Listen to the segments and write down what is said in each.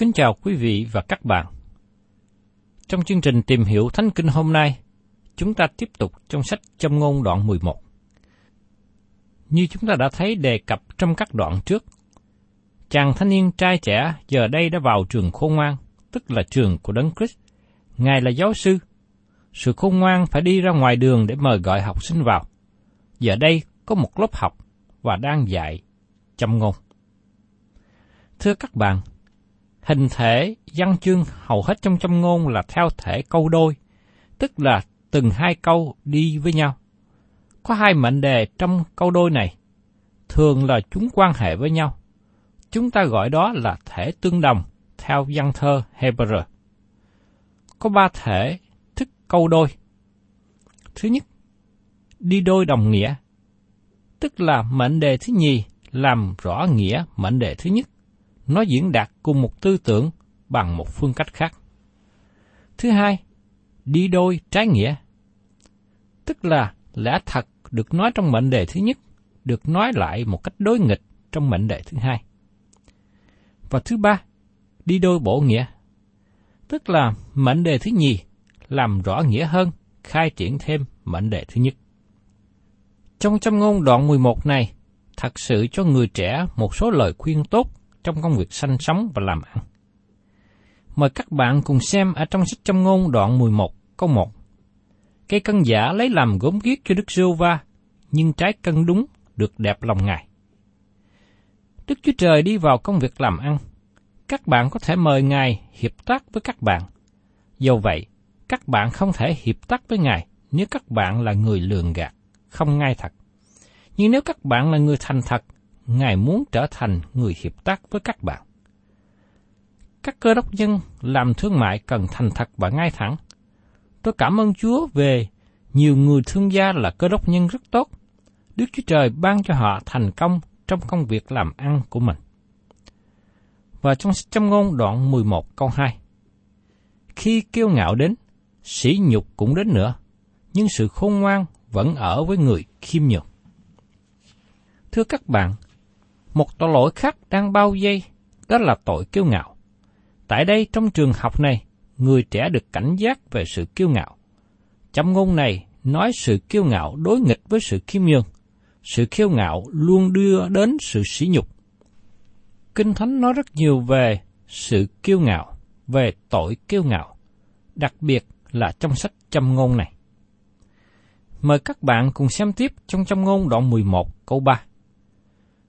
Kính chào quý vị và các bạn. Trong chương trình tìm hiểu Thánh Kinh hôm nay, chúng ta tiếp tục trong sách Châm ngôn đoạn 11. Như chúng ta đã thấy đề cập trong các đoạn trước, chàng thanh niên trai trẻ giờ đây đã vào trường khôn ngoan, tức là trường của Đấng Christ. Ngài là giáo sư. Sự khôn ngoan phải đi ra ngoài đường để mời gọi học sinh vào. Giờ đây có một lớp học và đang dạy châm ngôn. Thưa các bạn, hình thể văn chương hầu hết trong châm ngôn là theo thể câu đôi, tức là từng hai câu đi với nhau. Có hai mệnh đề trong câu đôi này, thường là chúng quan hệ với nhau. Chúng ta gọi đó là thể tương đồng theo văn thơ Hebrew. Có ba thể thức câu đôi. Thứ nhất, đi đôi đồng nghĩa, tức là mệnh đề thứ nhì làm rõ nghĩa mệnh đề thứ nhất. Nó diễn đạt cùng một tư tưởng bằng một phương cách khác. Thứ hai, đi đôi trái nghĩa. Tức là lẽ thật được nói trong mệnh đề thứ nhất, được nói lại một cách đối nghịch trong mệnh đề thứ hai. Và thứ ba, đi đôi bổ nghĩa. Tức là mệnh đề thứ nhì làm rõ nghĩa hơn, khai triển thêm mệnh đề thứ nhất. Trong châm ngôn đoạn 11 này, thật sự cho người trẻ một số lời khuyên tốt trong công việc sanh sống và làm ăn. Mời các bạn cùng xem ở trong sách châm ngôn đoạn 11 câu 1. Cây cân giả lấy làm gốm ghiếc cho Đức giê va nhưng trái cân đúng được đẹp lòng Ngài. Đức Chúa Trời đi vào công việc làm ăn. Các bạn có thể mời Ngài hiệp tác với các bạn. Do vậy, các bạn không thể hiệp tác với Ngài nếu các bạn là người lường gạt, không ngay thật. Nhưng nếu các bạn là người thành thật, Ngài muốn trở thành người hiệp tác với các bạn. Các cơ đốc nhân làm thương mại cần thành thật và ngay thẳng. Tôi cảm ơn Chúa về nhiều người thương gia là cơ đốc nhân rất tốt. Đức Chúa Trời ban cho họ thành công trong công việc làm ăn của mình. Và trong sách châm ngôn đoạn 11 câu 2. Khi kiêu ngạo đến, sỉ nhục cũng đến nữa, nhưng sự khôn ngoan vẫn ở với người khiêm nhường. Thưa các bạn, một tội lỗi khác đang bao vây, đó là tội kiêu ngạo. Tại đây trong trường học này, người trẻ được cảnh giác về sự kiêu ngạo. Châm ngôn này nói sự kiêu ngạo đối nghịch với sự khiêm nhường. Sự kiêu ngạo luôn đưa đến sự sỉ nhục. Kinh Thánh nói rất nhiều về sự kiêu ngạo về tội kiêu ngạo, đặc biệt là trong sách châm ngôn này. Mời các bạn cùng xem tiếp trong châm ngôn đoạn 11 câu 3.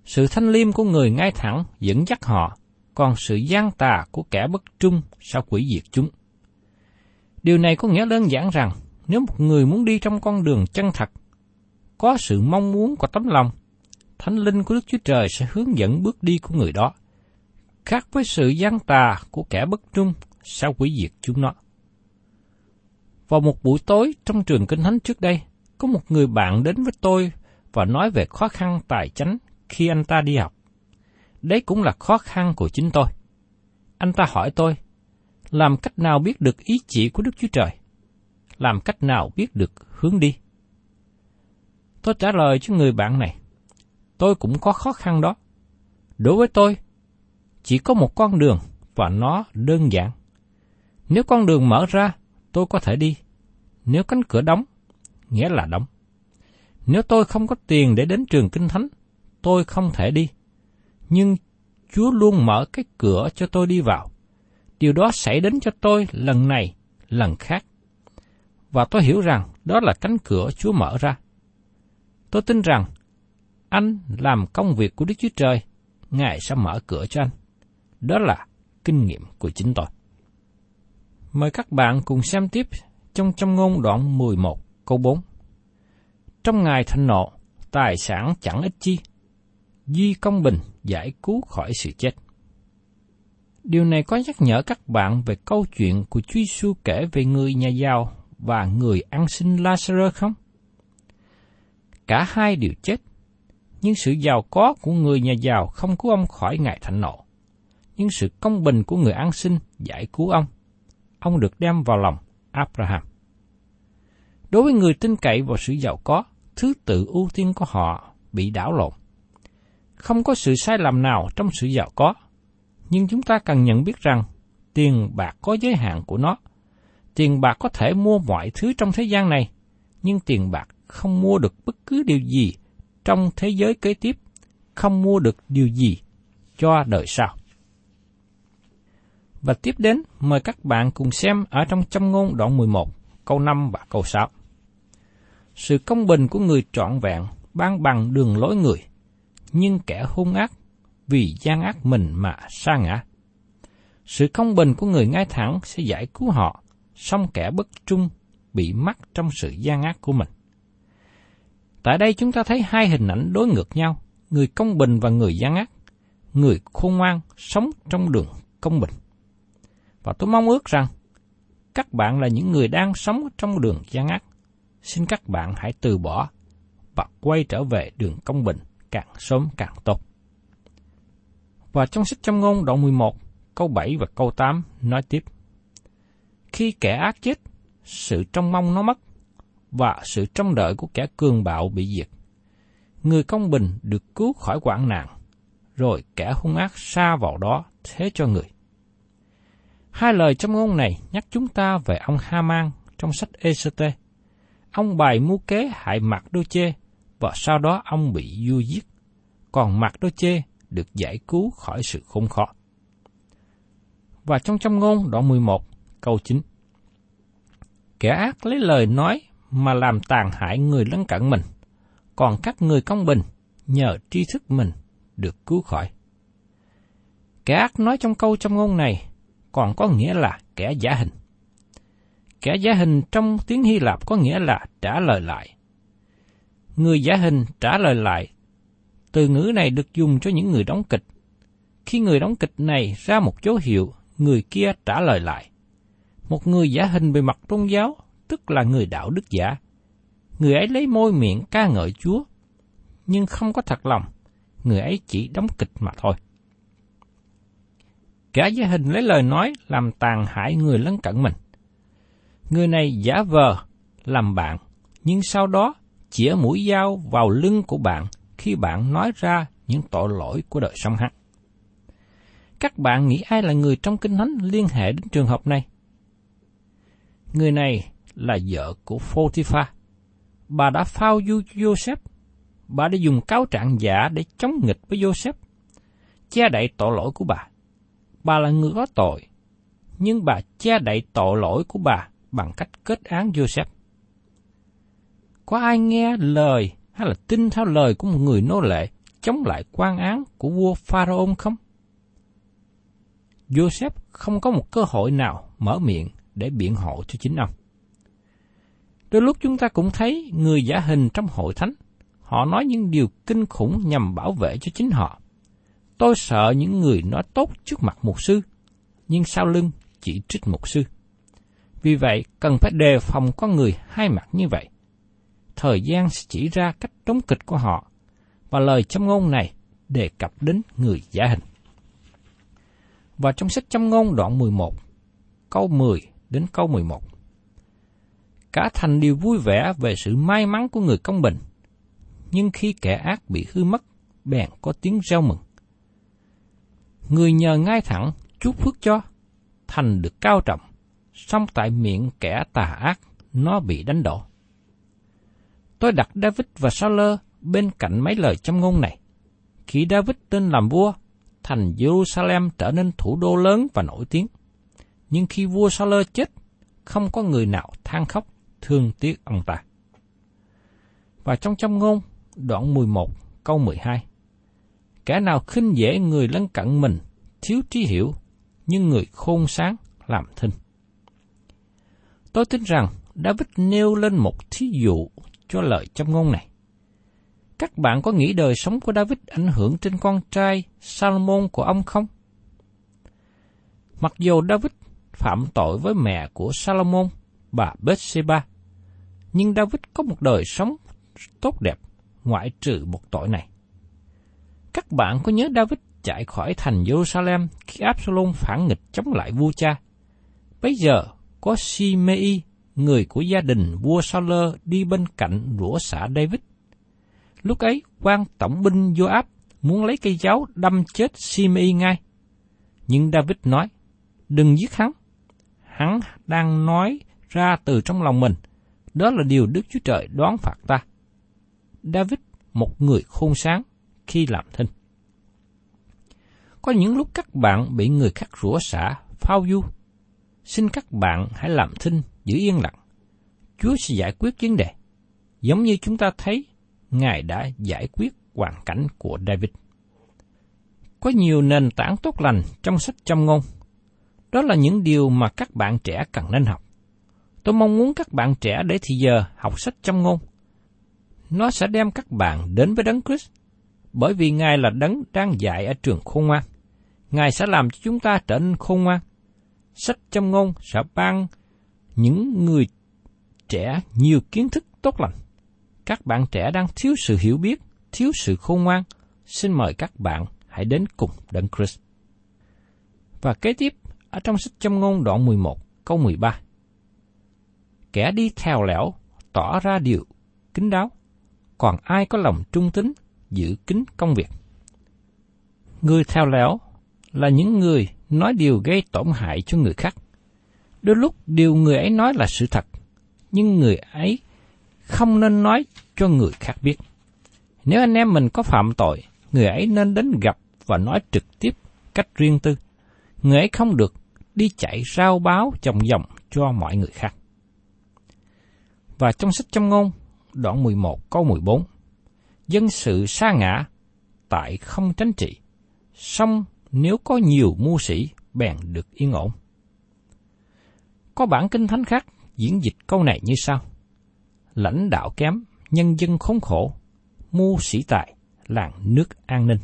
Sự thanh liêm của người ngay thẳng dẫn dắt họ, còn sự gian tà của kẻ bất trung sao quỷ diệt chúng. Điều này có nghĩa đơn giản rằng, nếu một người muốn đi trong con đường chân thật, có sự mong muốn của tấm lòng, Thánh linh của Đức Chúa Trời sẽ hướng dẫn bước đi của người đó, khác với sự gian tà của kẻ bất trung sao quỷ diệt chúng nó. Vào một buổi tối trong trường kinh thánh trước đây, có một người bạn đến với tôi và nói về khó khăn tài chánh khi anh ta đi học. Đấy cũng là khó khăn của chính tôi. Anh ta hỏi tôi, làm cách nào biết được ý chỉ của Đức Chúa Trời? Làm cách nào biết được hướng đi? Tôi trả lời cho người bạn này, tôi cũng có khó khăn đó. Đối với tôi, chỉ có một con đường và nó đơn giản. Nếu con đường mở ra, tôi có thể đi. Nếu cánh cửa đóng, nghĩa là đóng. Nếu tôi không có tiền để đến trường kinh thánh, tôi không thể đi. Nhưng Chúa luôn mở cái cửa cho tôi đi vào. Điều đó xảy đến cho tôi lần này, lần khác. Và tôi hiểu rằng đó là cánh cửa Chúa mở ra. Tôi tin rằng anh làm công việc của Đức Chúa Trời, Ngài sẽ mở cửa cho anh. Đó là kinh nghiệm của chính tôi. Mời các bạn cùng xem tiếp trong trong ngôn đoạn 11 câu 4. Trong ngày thịnh nộ, tài sản chẳng ít chi, duy công bình giải cứu khỏi sự chết. Điều này có nhắc nhở các bạn về câu chuyện của Chúa Giêsu kể về người nhà giàu và người ăn xin Lazarus không? Cả hai đều chết, nhưng sự giàu có của người nhà giàu không cứu ông khỏi ngài thạnh nộ. Nhưng sự công bình của người ăn xin giải cứu ông. Ông được đem vào lòng Abraham. Đối với người tin cậy vào sự giàu có, thứ tự ưu tiên của họ bị đảo lộn. Không có sự sai lầm nào trong sự giàu có, nhưng chúng ta cần nhận biết rằng tiền bạc có giới hạn của nó. Tiền bạc có thể mua mọi thứ trong thế gian này, nhưng tiền bạc không mua được bất cứ điều gì trong thế giới kế tiếp, không mua được điều gì cho đời sau. Và tiếp đến, mời các bạn cùng xem ở trong châm ngôn đoạn 11, câu 5 và câu 6. Sự công bình của người trọn vẹn ban bằng đường lối người, nhưng kẻ hung ác vì gian ác mình mà sa ngã. Sự công bình của người ngay thẳng sẽ giải cứu họ, song kẻ bất trung bị mắc trong sự gian ác của mình. Tại đây chúng ta thấy hai hình ảnh đối ngược nhau, người công bình và người gian ác. Người khôn ngoan sống trong đường công bình. Và tôi mong ước rằng các bạn là những người đang sống trong đường gian ác. Xin các bạn hãy từ bỏ và quay trở về đường công bình càng sớm càng tốt. Và trong sách châm ngôn đoạn 11, câu 7 và câu 8 nói tiếp. Khi kẻ ác chết, sự trông mong nó mất, và sự trông đợi của kẻ cường bạo bị diệt. Người công bình được cứu khỏi quảng nạn, rồi kẻ hung ác xa vào đó thế cho người. Hai lời trong ngôn này nhắc chúng ta về ông Haman trong sách ECT. Ông bày mưu kế hại mặt đô chê, và sau đó ông bị vua giết. Còn mặt đôi chê được giải cứu khỏi sự khốn khó. Và trong trong ngôn đoạn 11, câu 9. Kẻ ác lấy lời nói mà làm tàn hại người lân cận mình, còn các người công bình nhờ tri thức mình được cứu khỏi. Kẻ ác nói trong câu trong ngôn này còn có nghĩa là kẻ giả hình. Kẻ giả hình trong tiếng Hy Lạp có nghĩa là trả lời lại. Người giả hình trả lời lại. Từ ngữ này được dùng cho những người đóng kịch. Khi người đóng kịch này ra một dấu hiệu, người kia trả lời lại. Một người giả hình về mặt tôn giáo tức là người đạo đức giả. Người ấy lấy môi miệng ca ngợi Chúa, nhưng không có thật lòng, người ấy chỉ đóng kịch mà thôi. Cả gia hình lấy lời nói làm tàn hại người lân cận mình. Người này giả vờ làm bạn, nhưng sau đó chĩa mũi dao vào lưng của bạn khi bạn nói ra những tội lỗi của đời sống hắn. Các bạn nghĩ ai là người trong Kinh Thánh liên hệ đến trường hợp này? Người này là vợ của Potiphar. Bà đã phao du Joseph. Bà đã dùng cáo trạng giả để chống nghịch với Joseph, che đậy tội lỗi của bà. Bà là người có tội, nhưng bà che đậy tội lỗi của bà bằng cách kết án Joseph. Có ai nghe lời hay là tin theo lời của một người nô lệ chống lại quan án của vua Pharaoh không? Joseph không có một cơ hội nào mở miệng để biện hộ cho chính ông. Đôi lúc chúng ta cũng thấy người giả hình trong hội thánh, họ nói những điều kinh khủng nhằm bảo vệ cho chính họ. Tôi sợ những người nói tốt trước mặt mục sư, nhưng sau lưng chỉ trích mục sư. Vì vậy, cần phải đề phòng con người hai mặt như vậy. Thời gian sẽ chỉ ra cách đóng kịch của họ, và lời châm ngôn này đề cập đến người giả hình. Và trong sách châm ngôn đoạn 11, câu 10 đến câu 11. Cả thành đều vui vẻ về sự may mắn của người công bình, nhưng khi kẻ ác bị hư mất, bèn có tiếng reo mừng. Người nhờ ngay thẳng, chúc phước cho, thành được cao trọng, song tại miệng kẻ tà ác, nó bị đánh đổ. Tôi đặt David và Saul bên cạnh mấy lời châm ngôn này. Khi David tên làm vua, thành Jerusalem trở nên thủ đô lớn và nổi tiếng. Nhưng khi vua Saul chết, không có người nào than khóc, thương tiếc ông ta. Và trong châm ngôn, đoạn 11, câu 12. Kẻ nào khinh dễ người lân cận mình, thiếu trí hiểu, nhưng người khôn sáng làm thinh. Tôi tin rằng David nêu lên một thí dụ cho lời châm ngôn này. Các bạn có nghĩ đời sống của David ảnh hưởng trên con trai Salomon của ông không? Mặc dù David phạm tội với mẹ của Salomon, bà Bathsheba, nhưng David có một đời sống tốt đẹp, ngoại trừ một tội này. Các bạn có nhớ David chạy khỏi thành Jerusalem khi Absalom phản nghịch chống lại vua cha? Bây giờ có Simei, người của gia đình vua Sauler đi bên cạnh rủa xả David. Lúc ấy, quan tổng binh Joab muốn lấy cây giáo đâm chết Simei ngay. Nhưng David nói, đừng giết hắn. Hắn đang nói ra từ trong lòng mình. Đó là điều Đức Chúa Trời đoán phạt ta. David, một người khôn sáng, khi làm thinh. Có những lúc các bạn bị người khác rủa xả, phao du. Xin các bạn hãy làm thinh, giữ yên lặng. Chúa sẽ giải quyết vấn đề. Giống như chúng ta thấy, Ngài đã giải quyết hoàn cảnh của David. Có nhiều nền tảng tốt lành trong sách châm ngôn. Đó là những điều mà các bạn trẻ cần nên học. Tôi mong muốn các bạn trẻ để thì giờ học sách châm ngôn. Nó sẽ đem các bạn đến với Đấng Christ, bởi vì Ngài là Đấng đang dạy ở trường khôn ngoan. Ngài sẽ làm cho chúng ta trở nên khôn ngoan. Sách châm ngôn sẽ ban những người trẻ nhiều kiến thức tốt lành. Các bạn trẻ đang thiếu sự hiểu biết, thiếu sự khôn ngoan. Xin mời các bạn hãy đến cùng Đấng Christ. Và kế tiếp, ở trong sách châm ngôn đoạn 11, câu 13. Kẻ đi theo lẻo, tỏ ra điều kính đáo, còn ai có lòng trung tín, giữ kính công việc. Người theo lẻo là những người nói điều gây tổn hại cho người khác. Đôi lúc điều người ấy nói là sự thật, nhưng người ấy không nên nói cho người khác biết. Nếu anh em mình có phạm tội, người ấy nên đến gặp và nói trực tiếp cách riêng tư. Người ấy không được đi chạy rao báo chồng vòng cho mọi người khác. Và trong sách châm ngôn, đoạn 11 câu 14, dân sự xa ngã, tại không tránh trị, song nếu có nhiều mưu sĩ, bèn được yên ổn. Có bản kinh thánh khác diễn dịch câu này như sau. Lãnh đạo kém, nhân dân khốn khổ, mưu sĩ tài, làng nước an ninh.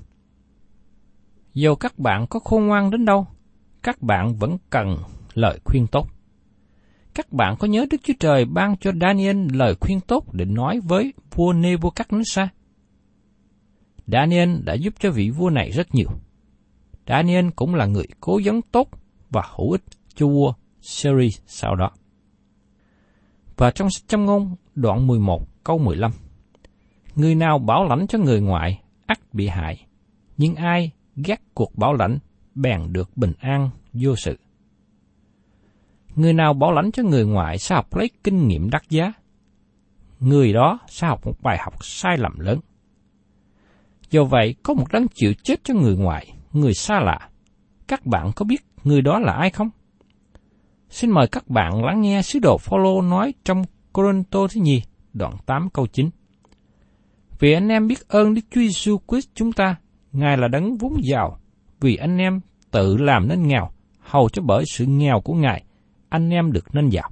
Dù các bạn có khôn ngoan đến đâu, các bạn vẫn cần lời khuyên tốt. Các bạn có nhớ Đức Chúa Trời ban cho Daniel lời khuyên tốt để nói với vua Nebuchadnezzar? Daniel đã giúp cho vị vua này rất nhiều. Daniel cũng là người cố vấn tốt và hữu ích cho vua series sau đó. Và trong sách châm ngôn đoạn 11 câu 15 Người nào bảo lãnh cho người ngoại, ắt bị hại, nhưng ai ghét cuộc bảo lãnh, bèn được bình an vô sự. Người nào bảo lãnh cho người ngoại sẽ học lấy kinh nghiệm đắt giá. Người đó sẽ học một bài học sai lầm lớn. Do vậy, có một đấng chịu chết cho người ngoại, người xa lạ. Các bạn có biết người đó là ai không? Xin mời các bạn lắng nghe sứ đồ Phaolô nói trong Corinto thứ nhì, đoạn 8 câu 9. Vì anh em biết ơn Đức Chúa Giêsu Christ chúng ta, Ngài là đấng vốn giàu, vì anh em tự làm nên nghèo, hầu cho bởi sự nghèo của Ngài, anh em được nên giàu.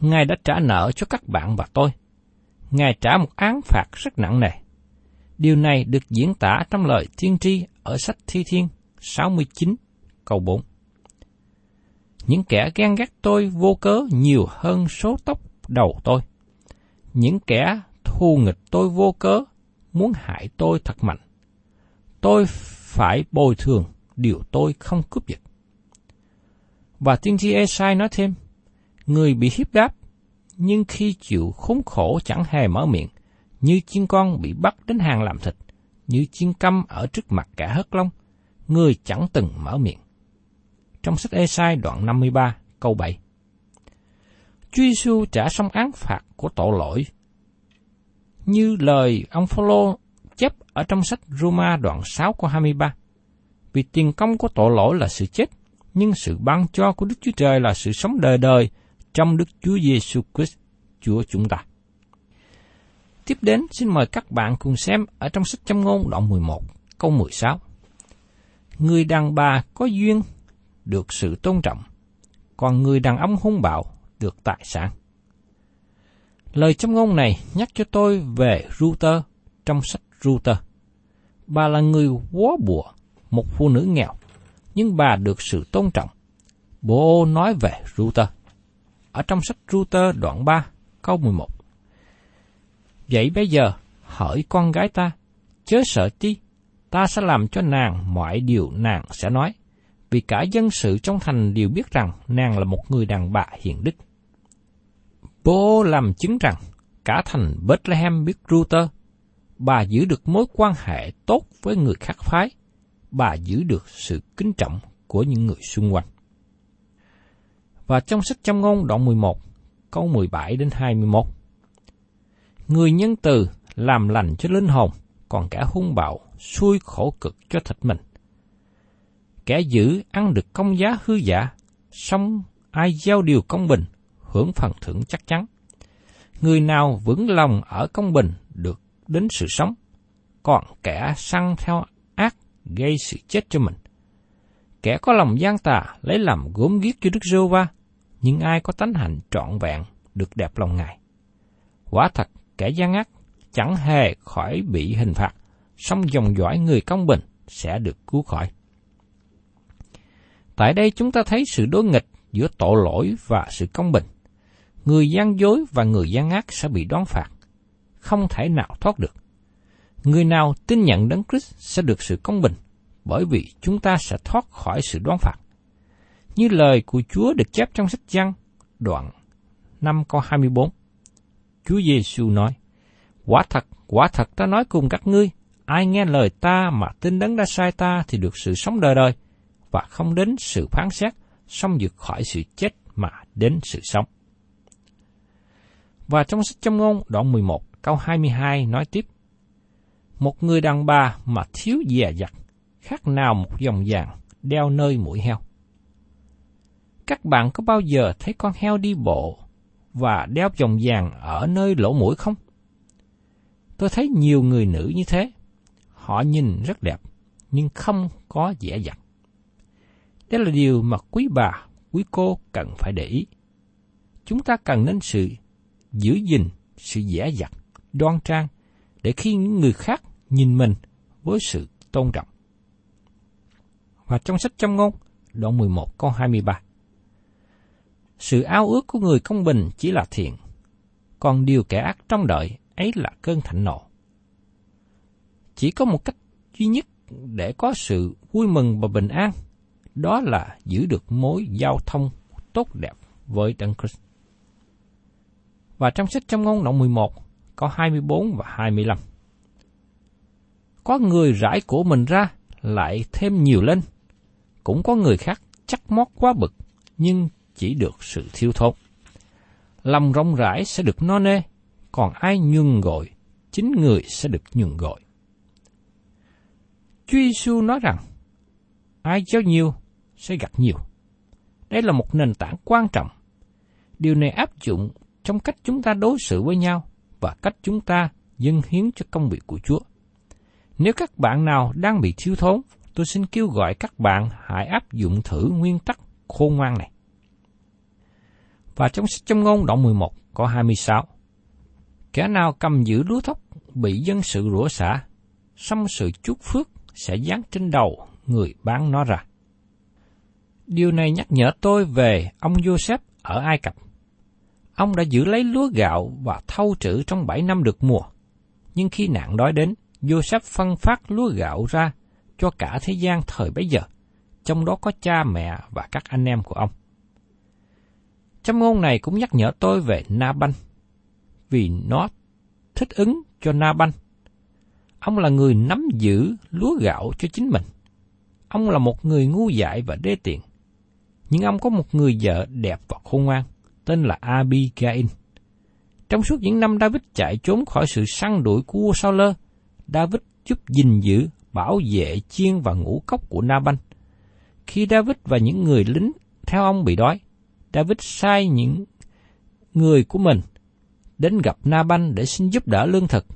Ngài đã trả nợ cho các bạn và tôi. Ngài trả một án phạt rất nặng nề. Điều này được diễn tả trong lời tiên tri ở sách Thi Thiên 69 câu 4. Những kẻ ghen ghét tôi vô cớ nhiều hơn số tóc đầu tôi. Những kẻ thù nghịch tôi vô cớ, muốn hại tôi thật mạnh. Tôi phải bồi thường điều tôi không cướp giật. Và tiên tri Esai nói thêm, người bị hiếp đáp, nhưng khi chịu khốn khổ chẳng hề mở miệng, như chiên con bị bắt đến hàng làm thịt, như chiên câm ở trước mặt cả hất long người chẳng từng mở miệng. Trong sách Esai đoạn 53 câu 7 Chúa Giêsu trả xong án phạt của tội lỗi như lời ông Phaolô chép ở trong sách Roma đoạn 6 câu 23. Vì tiền công của tội lỗi là sự chết, nhưng sự ban cho của Đức Chúa Trời là sự sống đời đời trong Đức Chúa Giêsu Christ, Chúa chúng ta. Tiếp đến, xin mời các bạn cùng xem ở trong sách châm ngôn đoạn 11, câu 16. Người đàn bà có duyên được sự tôn trọng, còn người đàn ông hung bạo được tài sản. Lời châm ngôn này nhắc cho tôi về Ruther trong sách Ruther. Bà là người quá bùa, một phụ nữ nghèo, nhưng bà được sự tôn trọng. Bộ nói về Ruther. Ở trong sách Ruther đoạn 3, câu 11. Vậy bây giờ, hỏi con gái ta, chớ sợ chi, ta sẽ làm cho nàng mọi điều nàng sẽ nói, vì cả dân sự trong thành đều biết rằng nàng là một người đàn bà hiền đức. Bố làm chứng rằng cả thành Bethlehem biết Ruther, bà giữ được mối quan hệ tốt với người khác phái, bà giữ được sự kính trọng của những người xung quanh. Và trong sách châm ngôn đoạn 11, câu 17 đến 21. Người nhân từ làm lành cho linh hồn, còn cả hung bạo xui khổ cực cho thịt mình. Kẻ giữ ăn được công giá hư giả, xong ai gieo điều công bình, hưởng phần thưởng chắc chắn. Người nào vững lòng ở công bình được đến sự sống, còn kẻ săn theo ác gây sự chết cho mình. Kẻ có lòng gian tà lấy làm gốm ghiếc cho Đức giêsu Va, nhưng ai có tánh hạnh trọn vẹn được đẹp lòng Ngài. Quả thật, kẻ gian ác chẳng hề khỏi bị hình phạt, song dòng dõi người công bình sẽ được cứu khỏi. Tại đây chúng ta thấy sự đối nghịch giữa tội lỗi và sự công bình. Người gian dối và người gian ác sẽ bị đón phạt, không thể nào thoát được. Người nào tin nhận đấng Christ sẽ được sự công bình, bởi vì chúng ta sẽ thoát khỏi sự đoán phạt. Như lời của Chúa được chép trong sách Giăng, đoạn 5 câu 24. Chúa Giêsu nói, Quả thật, quả thật ta nói cùng các ngươi, ai nghe lời ta mà tin đấng đã sai ta thì được sự sống đời đời, và không đến sự phán xét, xong vượt khỏi sự chết mà đến sự sống. Và trong sách châm ngôn đoạn 11 câu 22 nói tiếp, Một người đàn bà mà thiếu dè dặt, khác nào một dòng vàng đeo nơi mũi heo. Các bạn có bao giờ thấy con heo đi bộ và đeo vòng vàng ở nơi lỗ mũi không? Tôi thấy nhiều người nữ như thế. Họ nhìn rất đẹp, nhưng không có dễ dặt. Đây là điều mà quý bà, quý cô cần phải để ý. Chúng ta cần nên sự giữ gìn, sự dẻ dặt, đoan trang, để khi những người khác nhìn mình với sự tôn trọng. Và trong sách châm ngôn, đoạn 11 câu 23. Sự ao ước của người công bình chỉ là thiện, còn điều kẻ ác trong đợi ấy là cơn thạnh nộ. Chỉ có một cách duy nhất để có sự vui mừng và bình an, đó là giữ được mối giao thông tốt đẹp với Đấng Christ. Và trong sách trong ngôn đoạn 11, có 24 và 25. Có người rải của mình ra, lại thêm nhiều lên. Cũng có người khác chắc mót quá bực, nhưng chỉ được sự thiếu thốn. Lòng rộng rãi sẽ được no nê, còn ai nhường gội, chính người sẽ được nhường gội. Chúa Giêsu nói rằng, ai gieo nhiều sẽ gặt nhiều. Đây là một nền tảng quan trọng. Điều này áp dụng trong cách chúng ta đối xử với nhau và cách chúng ta dâng hiến cho công việc của Chúa. Nếu các bạn nào đang bị thiếu thốn, tôi xin kêu gọi các bạn hãy áp dụng thử nguyên tắc khôn ngoan này. Và trong sách trong ngôn đoạn 11 có 26. Kẻ nào cầm giữ lúa thóc bị dân sự rủa xả, xong sự chúc phước sẽ dán trên đầu người bán nó ra. Điều này nhắc nhở tôi về ông Joseph ở Ai Cập. Ông đã giữ lấy lúa gạo và thâu trữ trong bảy năm được mùa. Nhưng khi nạn đói đến, Joseph phân phát lúa gạo ra cho cả thế gian thời bấy giờ, trong đó có cha mẹ và các anh em của ông. Châm ngôn này cũng nhắc nhở tôi về Na Banh, vì nó thích ứng cho Na Banh. Ông là người nắm giữ lúa gạo cho chính mình. Ông là một người ngu dại và đê tiện. Nhưng ông có một người vợ đẹp và khôn ngoan, tên là Abigail. Trong suốt những năm David chạy trốn khỏi sự săn đuổi của vua Saul, David giúp gìn giữ, bảo vệ chiên và ngũ cốc của Naban. Khi David và những người lính theo ông bị đói, David sai những người của mình đến gặp Naban để xin giúp đỡ lương thực.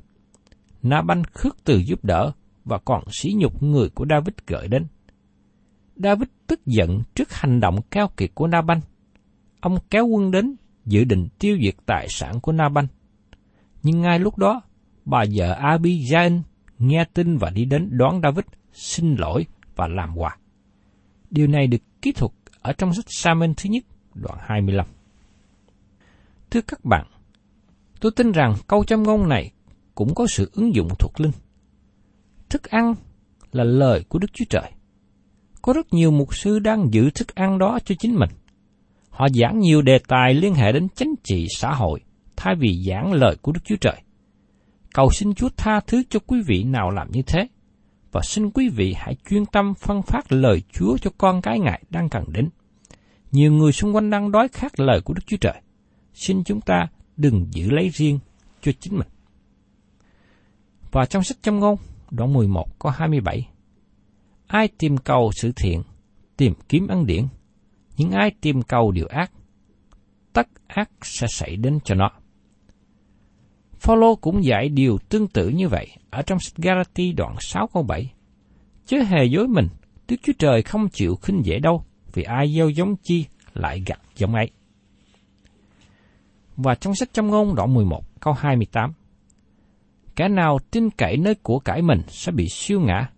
Naban khước từ giúp đỡ và còn sỉ nhục người của David gợi đến. David tức giận trước hành động cao kiệt của Naban. Ông kéo quân đến dự định tiêu diệt tài sản của Naban. Nhưng ngay lúc đó, bà vợ Abigail nghe tin và đi đến đón David, xin lỗi và làm quà. Điều này được kỹ thuật ở trong sách Samuel thứ nhất, đoạn 25. Thưa các bạn, tôi tin rằng câu châm ngôn này cũng có sự ứng dụng thuộc linh. Thức ăn là lời của Đức Chúa Trời. Có rất nhiều mục sư đang giữ thức ăn đó cho chính mình. Họ giảng nhiều đề tài liên hệ đến chính trị xã hội, thay vì giảng lời của Đức Chúa Trời. Cầu xin Chúa tha thứ cho quý vị nào làm như thế, và xin quý vị hãy chuyên tâm phân phát lời Chúa cho con cái Ngài đang cần đến. Nhiều người xung quanh đang đói khát lời của Đức Chúa Trời. Xin chúng ta đừng giữ lấy riêng cho chính mình. Và trong sách châm ngôn, đoạn 11 có 27. Ai tìm cầu sự thiện, tìm kiếm ăn điển, nhưng ai tìm cầu điều ác, tất ác sẽ xảy đến cho nó. Phaolô cũng dạy điều tương tự như vậy ở trong sách Galati đoạn 6 câu 7. Chớ hề dối mình, Đức Chúa Trời không chịu khinh dễ đâu, vì ai gieo giống chi lại gặt giống ấy. Và trong sách trong ngôn đoạn 11 câu 28. Kẻ nào tin cậy nơi của cải mình sẽ bị siêu ngã,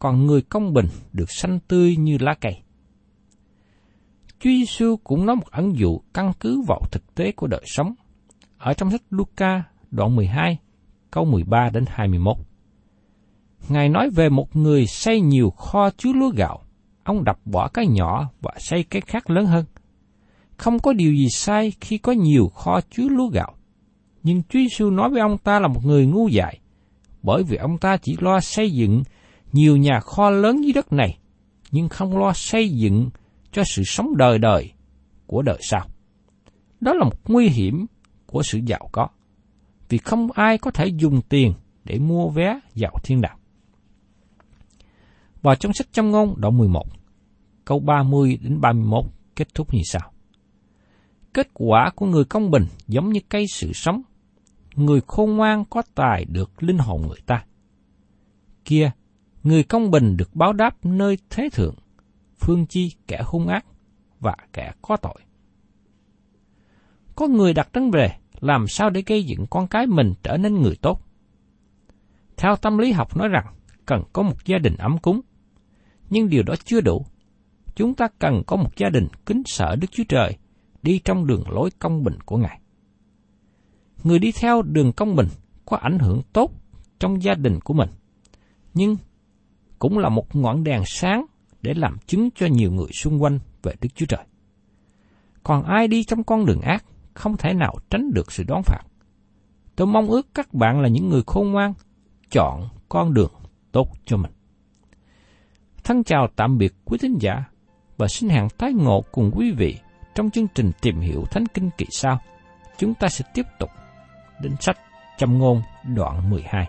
còn người công bình được xanh tươi như lá cây. Chúa Giêsu cũng nói một ẩn dụ căn cứ vào thực tế của đời sống. Ở trong sách Luca đoạn 12, câu 13 đến 21. Ngài nói về một người xây nhiều kho chứa lúa gạo, ông đập bỏ cái nhỏ và xây cái khác lớn hơn. Không có điều gì sai khi có nhiều kho chứa lúa gạo. Nhưng Chúa Giêsu nói với ông ta là một người ngu dại, bởi vì ông ta chỉ lo xây dựng nhiều nhà kho lớn dưới đất này, nhưng không lo xây dựng cho sự sống đời đời của đời sau. Đó là một nguy hiểm của sự giàu có vì không ai có thể dùng tiền để mua vé vào thiên đàng. Và trong sách trong ngôn đoạn 11, câu 30 đến 31 kết thúc như sau. Kết quả của người công bình giống như cây sự sống, người khôn ngoan có tài được linh hồn người ta. Kia, người công bình được báo đáp nơi thế thượng, phương chi kẻ hung ác và kẻ có tội. Có người đặt vấn đề làm sao để gây dựng con cái mình trở nên người tốt. Theo tâm lý học nói rằng, cần có một gia đình ấm cúng. Nhưng điều đó chưa đủ. Chúng ta cần có một gia đình kính sợ Đức Chúa Trời, đi trong đường lối công bình của Ngài. Người đi theo đường công bình có ảnh hưởng tốt trong gia đình của mình, nhưng cũng là một ngọn đèn sáng để làm chứng cho nhiều người xung quanh về Đức Chúa Trời. Còn ai đi trong con đường ác không thể nào tránh được sự đón phạt. Tôi mong ước các bạn là những người khôn ngoan, chọn con đường tốt cho mình. Thân chào tạm biệt quý thính giả và xin hẹn tái ngộ cùng quý vị trong chương trình tìm hiểu Thánh Kinh kỳ sau. Chúng ta sẽ tiếp tục đến sách Châm ngôn đoạn 12.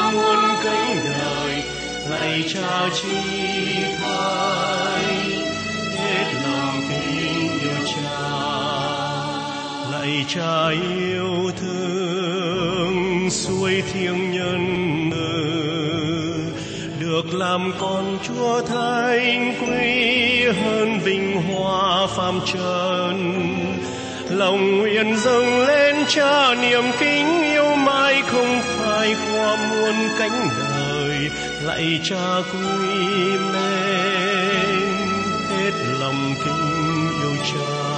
muôn cánh đời lạy cha chi thánh hết lòng kính yêu cha. Lạy cha yêu thương, suối thiêng nhân từ được làm con chúa thánh quý hơn vinh hoa phàm trần. Lòng nguyện dâng lên cha niềm kính yêu mãi không phải qua muôn cánh đời lạy cha quý lên hết lòng kính yêu cha.